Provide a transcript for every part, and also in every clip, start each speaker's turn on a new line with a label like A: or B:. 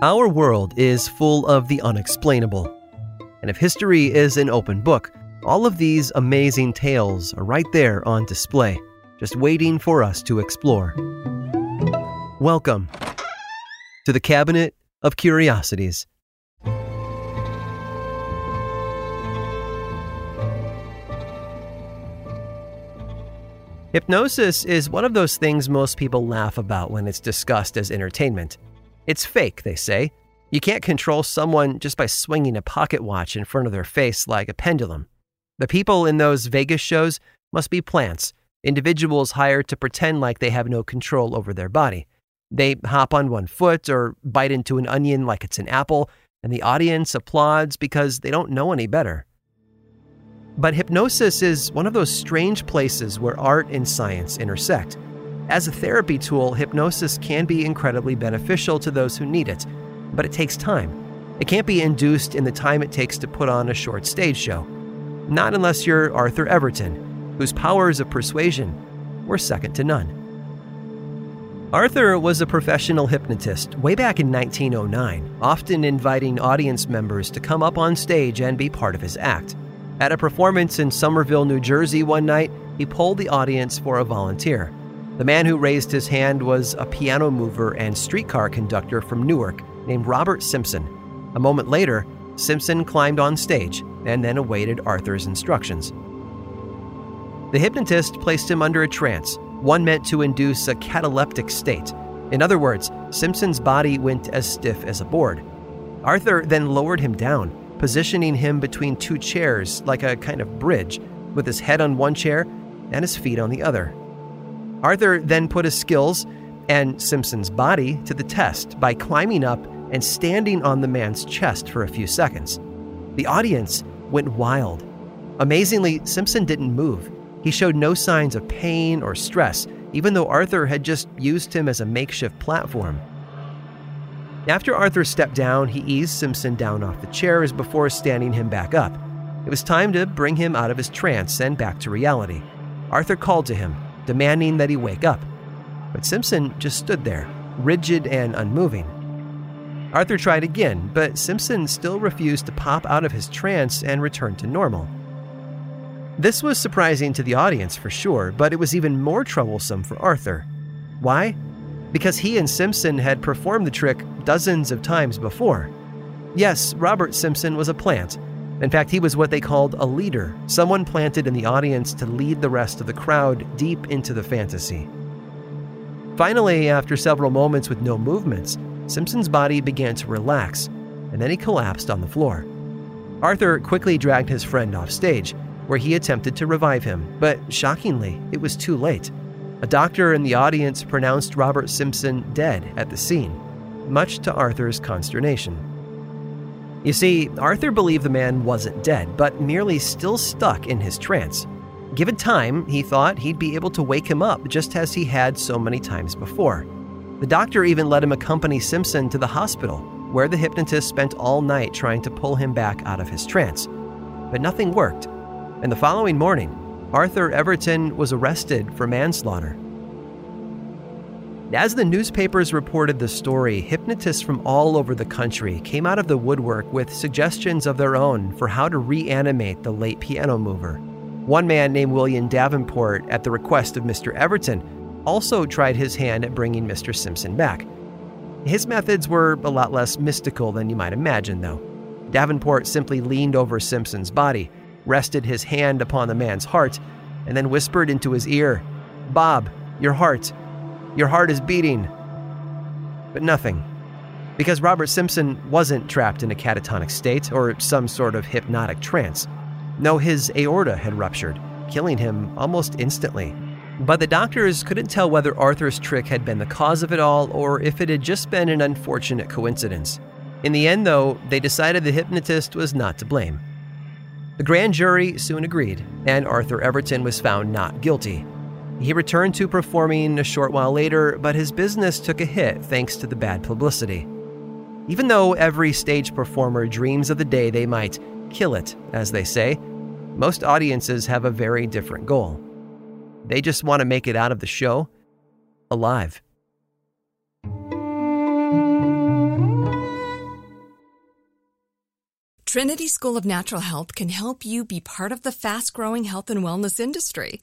A: Our world is full of the unexplainable. And if history is an open book, all of these amazing tales are right there on display, just waiting for us to explore. Welcome to the Cabinet of Curiosities. Hypnosis is one of those things most people laugh about when it's discussed as entertainment. It's fake, they say. You can't control someone just by swinging a pocket watch in front of their face like a pendulum. The people in those Vegas shows must be plants, individuals hired to pretend like they have no control over their body. They hop on one foot or bite into an onion like it's an apple, and the audience applauds because they don't know any better. But hypnosis is one of those strange places where art and science intersect. As a therapy tool, hypnosis can be incredibly beneficial to those who need it, but it takes time. It can't be induced in the time it takes to put on a short stage show. Not unless you're Arthur Everton, whose powers of persuasion were second to none. Arthur was a professional hypnotist way back in 1909, often inviting audience members to come up on stage and be part of his act. At a performance in Somerville, New Jersey one night, he polled the audience for a volunteer. The man who raised his hand was a piano mover and streetcar conductor from Newark named Robert Simpson. A moment later, Simpson climbed on stage and then awaited Arthur's instructions. The hypnotist placed him under a trance, one meant to induce a cataleptic state. In other words, Simpson's body went as stiff as a board. Arthur then lowered him down, positioning him between two chairs like a kind of bridge, with his head on one chair and his feet on the other. Arthur then put his skills and Simpson's body to the test by climbing up and standing on the man's chest for a few seconds. The audience went wild. Amazingly, Simpson didn't move. He showed no signs of pain or stress, even though Arthur had just used him as a makeshift platform. After Arthur stepped down, he eased Simpson down off the chairs before standing him back up. It was time to bring him out of his trance and back to reality. Arthur called to him, demanding that he wake up. But Simpson just stood there, rigid and unmoving. Arthur tried again, but Simpson still refused to pop out of his trance and return to normal. This was surprising to the audience for sure, but it was even more troublesome for Arthur. Why? Because he and Simpson had performed the trick dozens of times before. Yes, Robert Simpson was a plant. In fact, he was what they called a leader, someone planted in the audience to lead the rest of the crowd deep into the fantasy. Finally, after several moments with no movements, Simpson's body began to relax, and then he collapsed on the floor. Arthur quickly dragged his friend off stage, where he attempted to revive him, but shockingly, it was too late. A doctor in the audience pronounced Robert Simpson dead at the scene, much to Arthur's consternation. You see, Arthur believed the man wasn't dead, but merely still stuck in his trance. Given time, he thought he'd be able to wake him up just as he had so many times before. The doctor even let him accompany Simpson to the hospital, where the hypnotist spent all night trying to pull him back out of his trance. But nothing worked, and the following morning, Arthur Everton was arrested for manslaughter. As the newspapers reported the story, hypnotists from all over the country came out of the woodwork with suggestions of their own for how to reanimate the late piano mover. One man named William Davenport, at the request of Mr. Everton, also tried his hand at bringing Mr. Simpson back. His methods were a lot less mystical than you might imagine, though. Davenport simply leaned over Simpson's body, rested his hand upon the man's heart, and then whispered into his ear, Bob, your heart. Your heart is beating. But nothing. Because Robert Simpson wasn't trapped in a catatonic state or some sort of hypnotic trance. No, his aorta had ruptured, killing him almost instantly. But the doctors couldn't tell whether Arthur's trick had been the cause of it all or if it had just been an unfortunate coincidence. In the end, though, they decided the hypnotist was not to blame. The grand jury soon agreed, and Arthur Everton was found not guilty. He returned to performing a short while later, but his business took a hit thanks to the bad publicity. Even though every stage performer dreams of the day they might kill it, as they say, most audiences have a very different goal. They just want to make it out of the show alive.
B: Trinity School of Natural Health can help you be part of the fast growing health and wellness industry.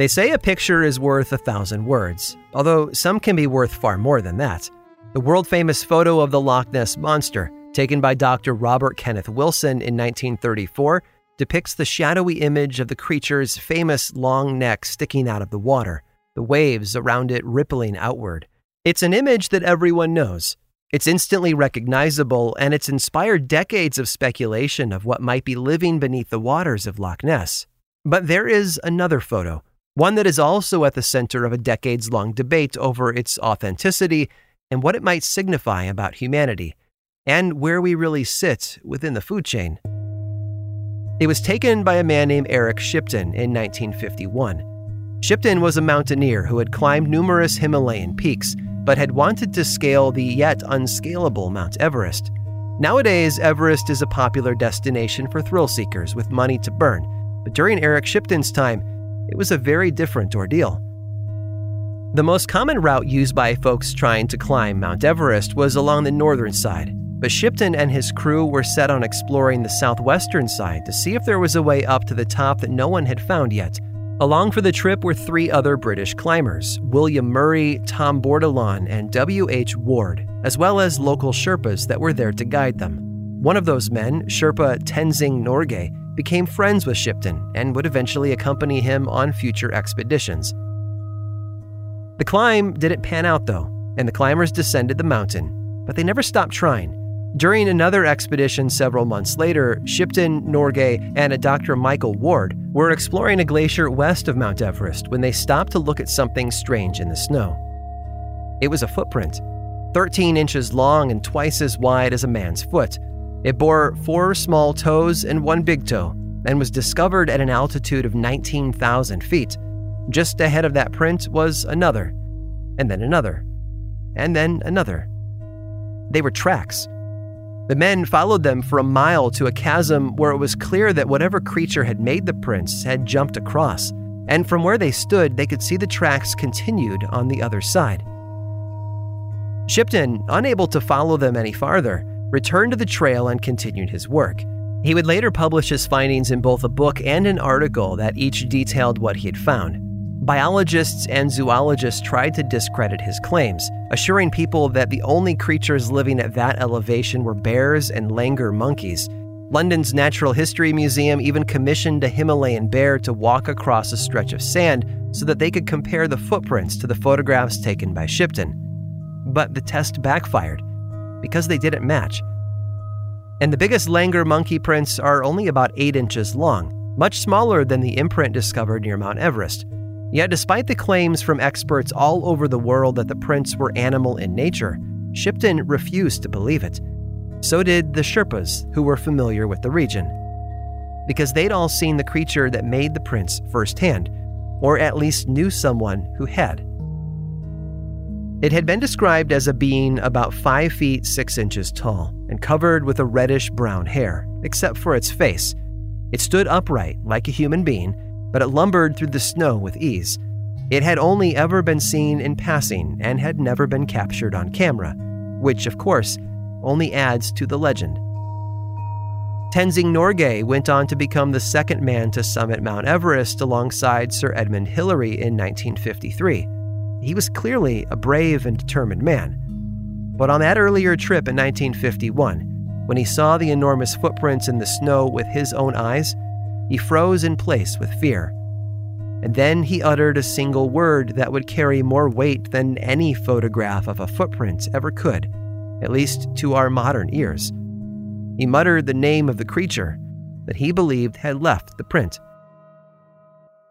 A: They say a picture is worth a thousand words, although some can be worth far more than that. The world famous photo of the Loch Ness Monster, taken by Dr. Robert Kenneth Wilson in 1934, depicts the shadowy image of the creature's famous long neck sticking out of the water, the waves around it rippling outward. It's an image that everyone knows. It's instantly recognizable, and it's inspired decades of speculation of what might be living beneath the waters of Loch Ness. But there is another photo one that is also at the center of a decades long debate over its authenticity and what it might signify about humanity, and where we really sit within the food chain. It was taken by a man named Eric Shipton in 1951. Shipton was a mountaineer who had climbed numerous Himalayan peaks, but had wanted to scale the yet unscalable Mount Everest. Nowadays, Everest is a popular destination for thrill seekers with money to burn, but during Eric Shipton's time, it was a very different ordeal. The most common route used by folks trying to climb Mount Everest was along the northern side, but Shipton and his crew were set on exploring the southwestern side to see if there was a way up to the top that no one had found yet. Along for the trip were three other British climbers William Murray, Tom Bourdillon, and W.H. Ward, as well as local Sherpas that were there to guide them. One of those men, Sherpa Tenzing Norgay, became friends with Shipton and would eventually accompany him on future expeditions. The climb didn't pan out though, and the climbers descended the mountain, but they never stopped trying. During another expedition several months later, Shipton, Norgay, and a Dr. Michael Ward were exploring a glacier west of Mount Everest when they stopped to look at something strange in the snow. It was a footprint, 13 inches long and twice as wide as a man's foot, it bore four small toes and one big toe and was discovered at an altitude of 19,000 feet. Just ahead of that print was another, and then another, and then another. They were tracks. The men followed them for a mile to a chasm where it was clear that whatever creature had made the prints had jumped across, and from where they stood, they could see the tracks continued on the other side. Shipton, unable to follow them any farther, returned to the trail and continued his work. He would later publish his findings in both a book and an article that each detailed what he had found. Biologists and zoologists tried to discredit his claims, assuring people that the only creatures living at that elevation were bears and langur monkeys. London's Natural History Museum even commissioned a Himalayan bear to walk across a stretch of sand so that they could compare the footprints to the photographs taken by Shipton. But the test backfired because they didn't match. And the biggest langur monkey prints are only about 8 inches long, much smaller than the imprint discovered near Mount Everest. Yet, despite the claims from experts all over the world that the prints were animal in nature, Shipton refused to believe it. So did the Sherpas, who were familiar with the region. Because they'd all seen the creature that made the prints firsthand, or at least knew someone who had. It had been described as a being about 5 feet 6 inches tall and covered with a reddish brown hair, except for its face. It stood upright like a human being, but it lumbered through the snow with ease. It had only ever been seen in passing and had never been captured on camera, which, of course, only adds to the legend. Tenzing Norgay went on to become the second man to summit Mount Everest alongside Sir Edmund Hillary in 1953. He was clearly a brave and determined man. But on that earlier trip in 1951, when he saw the enormous footprints in the snow with his own eyes, he froze in place with fear. And then he uttered a single word that would carry more weight than any photograph of a footprint ever could, at least to our modern ears. He muttered the name of the creature that he believed had left the print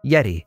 A: Yeti.